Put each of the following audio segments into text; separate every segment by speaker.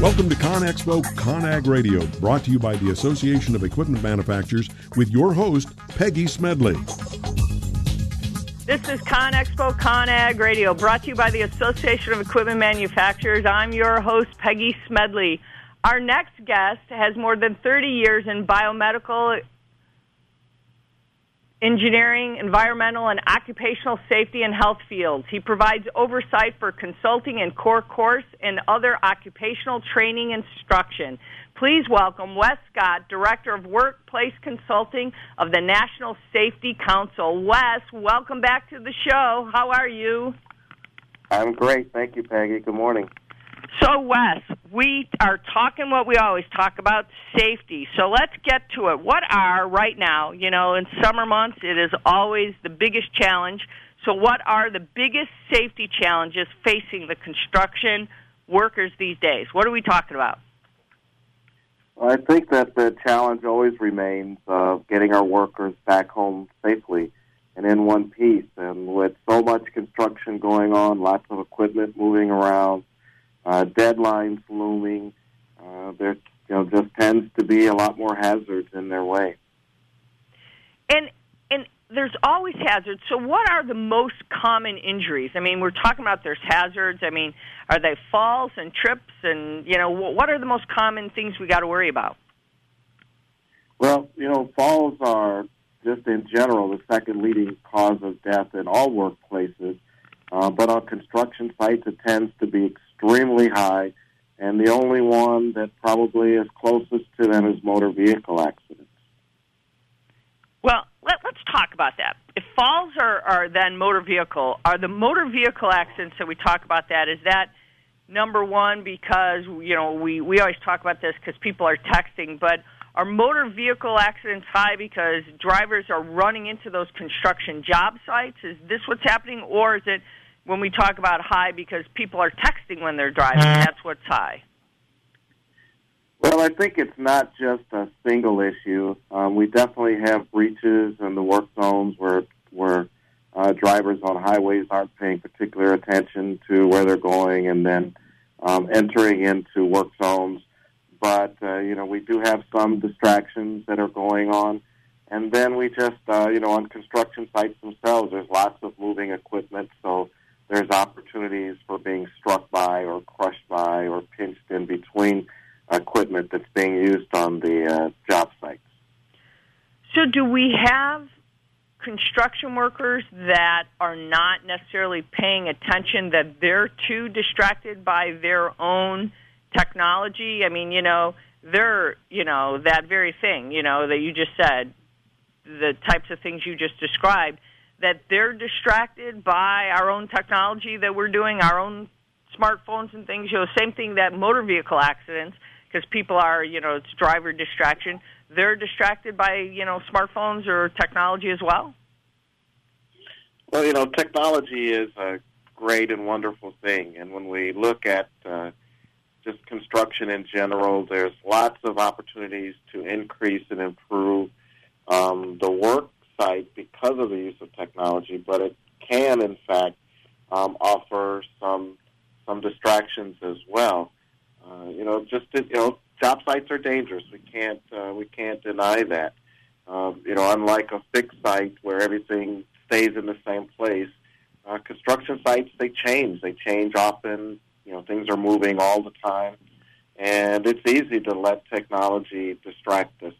Speaker 1: Welcome to ConExpo ConAg Radio, brought to you by the Association of Equipment Manufacturers with your host, Peggy Smedley.
Speaker 2: This is ConExpo ConAg Radio, brought to you by the Association of Equipment Manufacturers. I'm your host, Peggy Smedley. Our next guest has more than 30 years in biomedical engineering, environmental, and occupational safety and health fields. He provides oversight for consulting and core course and other occupational training instruction. Please welcome Wes Scott, Director of Workplace Consulting of the National Safety Council. Wes, welcome back to the show. How are you?
Speaker 3: I'm great. Thank you, Peggy. Good morning.
Speaker 2: So, Wes, we are talking what we always talk about safety. So, let's get to it. What are, right now, you know, in summer months, it is always the biggest challenge. So, what are the biggest safety challenges facing the construction workers these days? What are we talking about?
Speaker 3: Well, I think that the challenge always remains of getting our workers back home safely and in one piece. And with so much construction going on, lots of equipment moving around, uh, deadlines looming. Uh, there, you know, just tends to be a lot more hazards in their way.
Speaker 2: And and there's always hazards. So, what are the most common injuries? I mean, we're talking about there's hazards. I mean, are they falls and trips? And you know, what are the most common things we got to worry about?
Speaker 3: Well, you know, falls are just in general the second leading cause of death in all workplaces. Uh, but on construction sites, it tends to be extremely high, and the only one that probably is closest to them is motor vehicle accidents.
Speaker 2: Well, let, us talk about that. If falls are, are then motor vehicle, are the motor vehicle accidents that we talk about that, is that number one because, you know, we, we always talk about this because people are texting, but are motor vehicle accidents high because drivers are running into those construction job sites? Is this what's happening, or is it when we talk about high because people are texting when they're driving. Mm-hmm. That's what's high.
Speaker 3: Well, I think it's not just a single issue. Um, we definitely have breaches in the work zones where where uh, drivers on highways aren't paying particular attention to where they're going, and then um, entering into work zones. But uh, you know, we do have some distractions that are going on, and then we just uh, you know on construction sites themselves, there's lots of moving equipment, so there's opportunities for being struck by or crushed by or pinched in between equipment that's being used on the uh, job sites.
Speaker 2: So, do we have construction workers that are not necessarily paying attention that they're too distracted by their own technology? I mean, you know, they're, you know, that very thing, you know, that you just said, the types of things you just described that they're distracted by our own technology that we're doing, our own smartphones and things. You know, same thing that motor vehicle accidents, because people are, you know, it's driver distraction. They're distracted by, you know, smartphones or technology as well.
Speaker 3: Well, you know, technology is a great and wonderful thing, and when we look at uh, just construction in general, there's lots of opportunities to increase and improve um, the work site because of the use of technology, but it can, in fact, um, offer some some distractions as well. Uh, you know, just you know, job sites are dangerous. We can't uh, we can't deny that. Um, you know, unlike a fixed site where everything stays in the same place, uh, construction sites they change. They change often. You know, things are moving all the time, and it's easy to let technology distract us.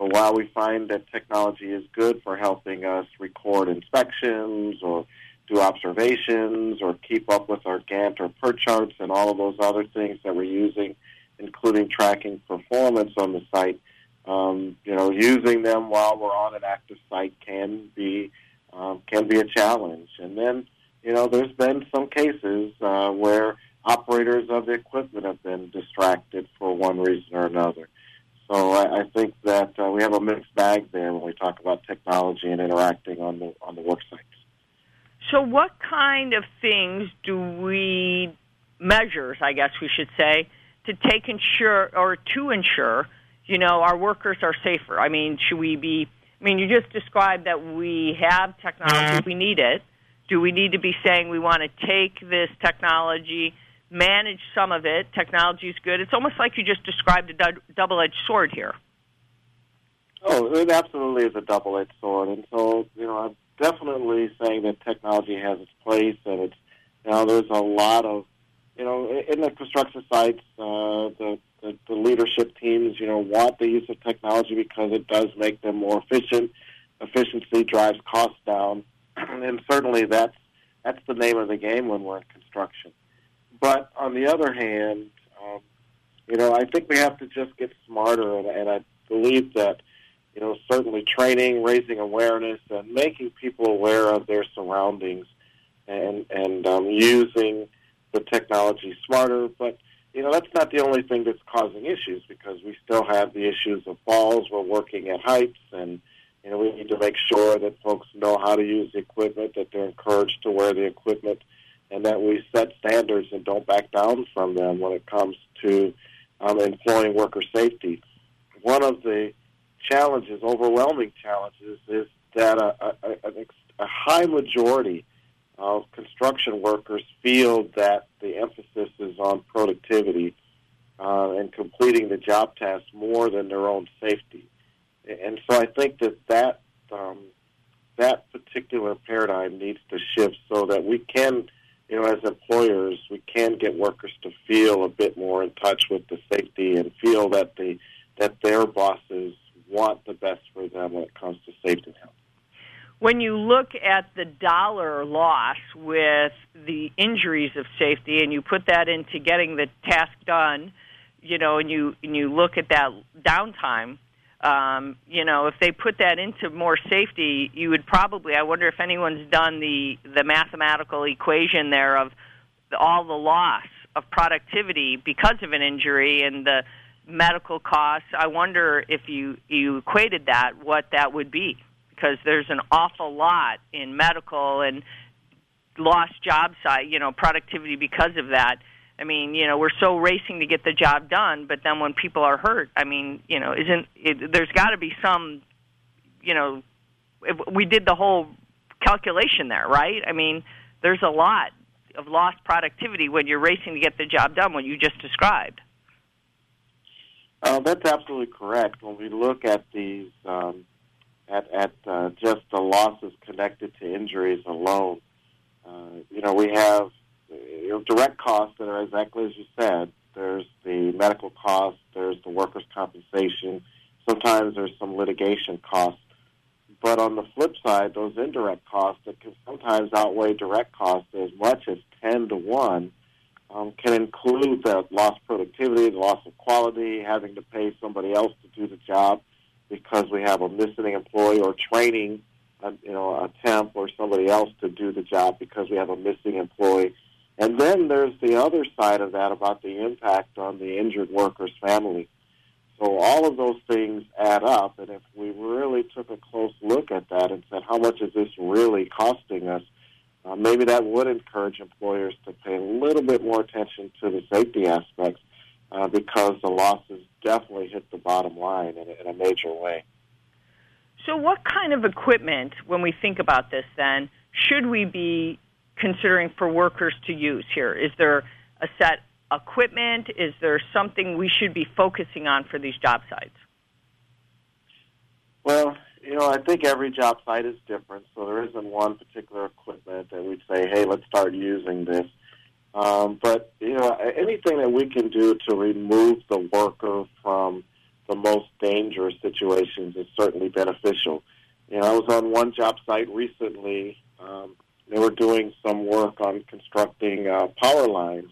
Speaker 3: So while we find that technology is good for helping us record inspections or do observations or keep up with our Gantt or PERT charts and all of those other things that we're using, including tracking performance on the site, um, you know, using them while we're on an active site can be um, can be a challenge. And then, you know, there's been some cases uh, where operators of the equipment have been distracted for one reason or another. So I, I think that uh, we have a mixed bag there when we talk about technology and interacting on the on the work sites.
Speaker 2: So, what kind of things do we measures, I guess we should say, to take ensure or to ensure, you know, our workers are safer? I mean, should we be? I mean, you just described that we have technology, we need it. Do we need to be saying we want to take this technology, manage some of it. Technology is good. It's almost like you just described a double-edged sword here.
Speaker 3: Oh, it absolutely is a double-edged sword, and so you know, I'm definitely saying that technology has its place, and it's you know, there's a lot of you know, in the construction sites, uh, the, the the leadership teams, you know, want the use of technology because it does make them more efficient. Efficiency drives costs down, and certainly that's that's the name of the game when we're in construction. But on the other hand, um, you know, I think we have to just get smarter, and, and I believe that, you know, certainly training, raising awareness, and making people aware of their surroundings, and and um, using the technology smarter. But you know, that's not the only thing that's causing issues because we still have the issues of falls. We're working at heights, and you know, we need to make sure that folks know how to use the equipment, that they're encouraged to wear the equipment, and that we set standards and don't back down from them when it comes to um, employing worker safety. One of the challenges, overwhelming challenges, is that a, a, a, a high majority of construction workers feel that the emphasis is on productivity uh, and completing the job task more than their own safety. And so I think that that um, that particular paradigm needs to shift so that we can, you know, as employers, we can get workers to feel a bit more in touch with the safety and feel that the that their bosses want the best for them when it comes to safety. And health
Speaker 2: when you look at the dollar loss with the injuries of safety and you put that into getting the task done, you know, and you and you look at that downtime, um, you know, if they put that into more safety, you would probably. I wonder if anyone's done the the mathematical equation there of all the loss of productivity because of an injury and the medical costs. I wonder if you you equated that, what that would be because there's an awful lot in medical and lost job site, you know, productivity because of that. I mean, you know, we're so racing to get the job done, but then when people are hurt, I mean, you know, isn't it, there's got to be some, you know, we did the whole calculation there, right? I mean, there's a lot of lost productivity when you're racing to get the job done, what you just described.
Speaker 3: Uh, that's absolutely correct. When we look at these um, at, at uh, just the losses connected to injuries alone. Uh, you know, we have you know, direct costs that are exactly as you said. There's the medical costs, there's the workers' compensation, sometimes there's some litigation costs. But on the flip side, those indirect costs that can sometimes outweigh direct costs as much as 10 to 1 um, can include the lost productivity, the loss of quality, having to pay somebody else to do the job because we have a missing employee or training, a, you know, a temp or somebody else to do the job because we have a missing employee. And then there's the other side of that about the impact on the injured worker's family. So all of those things add up, and if we really took a close look at that and said, how much is this really costing us, uh, maybe that would encourage employers to pay a little bit more attention to the safety aspects uh, because the losses definitely hit the bottom line in in a major way.
Speaker 2: So, what kind of equipment, when we think about this, then should we be considering for workers to use here? Is there a set equipment? Is there something we should be focusing on for these job sites?
Speaker 3: Well, you know, I think every job site is different, so there isn't one particular equipment that we'd say, hey, let's start using this. Um, but you know, anything that we can do to remove the worker from the most dangerous situations is certainly beneficial. You know, I was on one job site recently. Um, they were doing some work on constructing uh, power lines,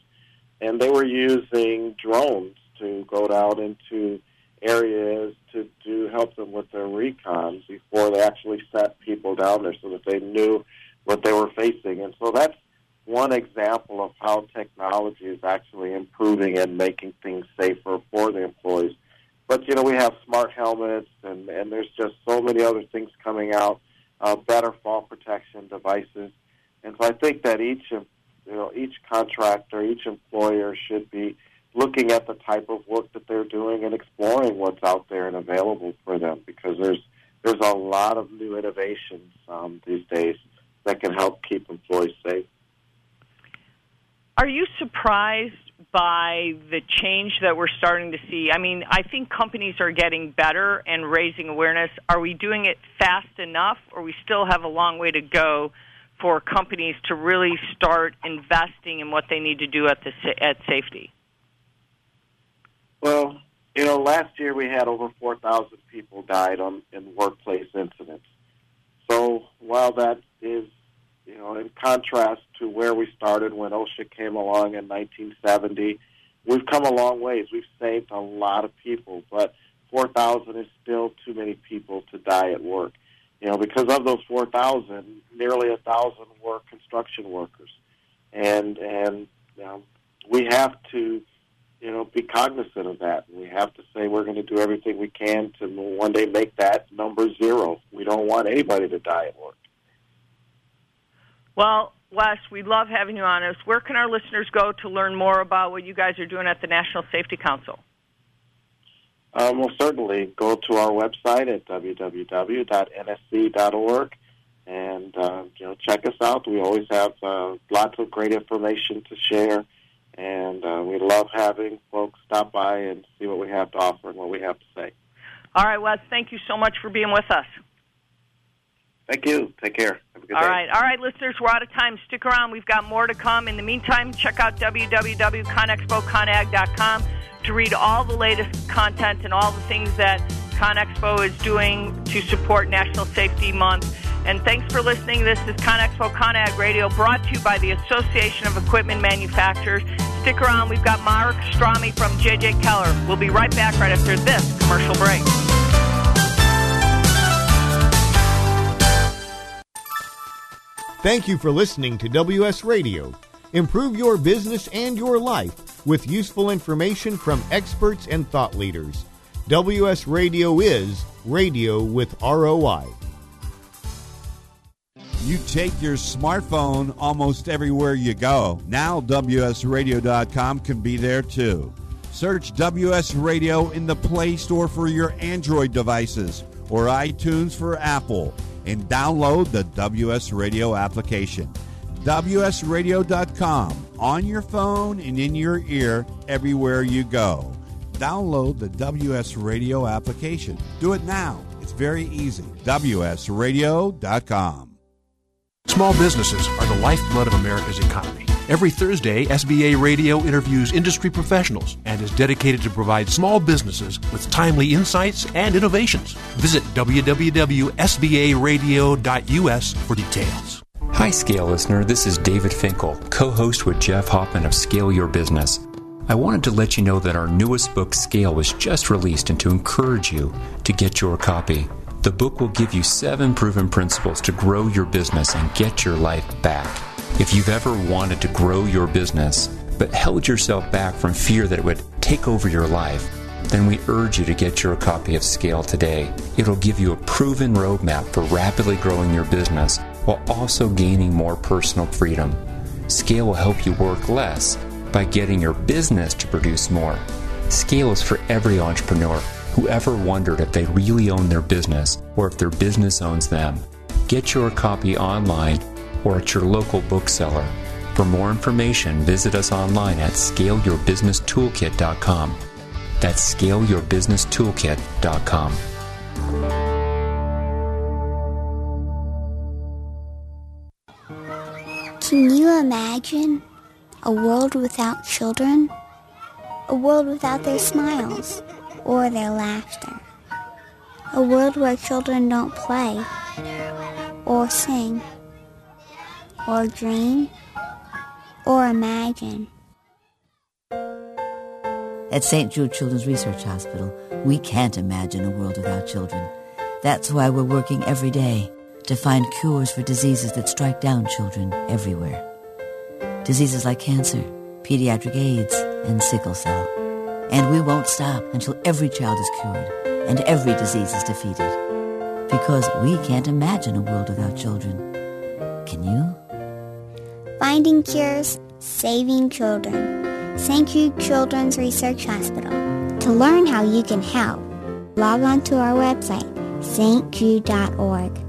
Speaker 3: and they were using drones to go out into areas to do help them with their recons before they actually set people down there, so that they knew what they were facing. And so that's one example of how technology is actually improving and making things safer for the employees. But you know, we have smart helmets, and and there's just so many other things coming out, uh, better fall protection devices, and so I think that each you know each contractor, each employer should be looking at the type of work that they're doing and exploring what's out there and available for them because there's there's a lot of new innovations um, these days that can help keep employees safe.
Speaker 2: Are you surprised by the change that we're starting to see? I mean, I think companies are getting better and raising awareness. Are we doing it fast enough, or we still have a long way to go for companies to really start investing in what they need to do at the at safety?
Speaker 3: Well, you know, last year we had over 4,000 people died on in workplace incidents. So while that is, you know, in contrast to where we started when OSHA came along in 1970, we've come a long ways. We've saved a lot of people, but 4,000 is still too many people to die at work. You know, because of those 4,000, nearly a thousand were construction workers, and and you know, we have to, you know, be cognizant of that. We have to say we're going to do everything we can to one day make that number zero. We don't want anybody to die at work.
Speaker 2: Well, Wes, we love having you on us. Where can our listeners go to learn more about what you guys are doing at the National Safety Council?
Speaker 3: Um, well, certainly go to our website at www.nsc.org and uh, you know check us out. We always have uh, lots of great information to share, and uh, we love having folks stop by and see what we have to offer and what we have to say.
Speaker 2: All right, Wes. Thank you so much for being with us.
Speaker 3: Thank you. Take care. Have a good
Speaker 2: All
Speaker 3: day.
Speaker 2: right, all right, listeners. We're out of time. Stick around. We've got more to come. In the meantime, check out www.conexpoconag.com to read all the latest content and all the things that ConExpo is doing to support National Safety Month. And thanks for listening. This is ConExpo ConAg Radio brought to you by the Association of Equipment Manufacturers. Stick around. We've got Mark Strami from JJ Keller. We'll be right back right after this commercial break.
Speaker 4: Thank you for listening to WS Radio. Improve your business and your life with useful information from experts and thought leaders. WS Radio is radio with ROI.
Speaker 5: You take your smartphone almost everywhere you go. Now, WSRadio.com can be there too. Search WS Radio in the Play Store for your Android devices or iTunes for Apple and download the WS Radio application. WSRadio.com on your phone and in your ear everywhere you go. Download the WS Radio application. Do it now. It's very easy. WSRadio.com.
Speaker 6: Small businesses are the lifeblood of America's economy. Every Thursday, SBA Radio interviews industry professionals and is dedicated to provide small businesses with timely insights and innovations. Visit www.sbaradio.us for details.
Speaker 7: Hi, Scale listener. This is David Finkel, co host with Jeff Hoffman of Scale Your Business. I wanted to let you know that our newest book, Scale, was just released and to encourage you to get your copy. The book will give you seven proven principles to grow your business and get your life back. If you've ever wanted to grow your business, but held yourself back from fear that it would take over your life, then we urge you to get your copy of Scale today. It'll give you a proven roadmap for rapidly growing your business while also gaining more personal freedom. Scale will help you work less by getting your business to produce more. Scale is for every entrepreneur who ever wondered if they really own their business or if their business owns them. Get your copy online or at your local bookseller. For more information, visit us online at scaleyourbusinesstoolkit.com. That's scaleyourbusinesstoolkit.com.
Speaker 8: Can you imagine a world without children? A world without their smiles or their laughter? A world where children don't play or sing or dream or imagine?
Speaker 9: At St. Jude Children's Research Hospital, we can't imagine a world without children. That's why we're working every day to find cures for diseases that strike down children everywhere. Diseases like cancer, pediatric AIDS, and sickle cell. And we won't stop until every child is cured and every disease is defeated. Because we can't imagine a world without children. Can you?
Speaker 8: Finding cures, saving children. St. Jude Children's Research Hospital. To learn how you can help, log on to our website, stjude.org.